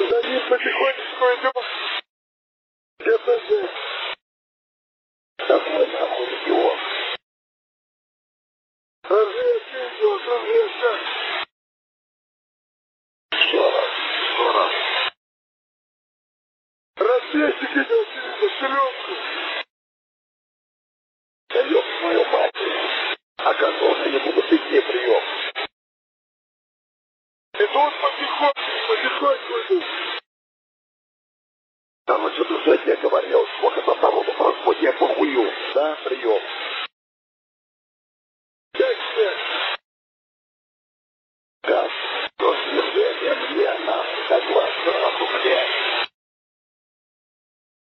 За ним потихонечку идем. Где-то здесь. Какой нахуй регион? Разведка идет, разведка. Что раз, что раз. Разведчик идет через заселенку. Да ёб твою мать. А как он они будут идти прием? Идут потихоньку, Да ну что ты сегодня говорил, сколько там народу по разбуде похую, да, прием?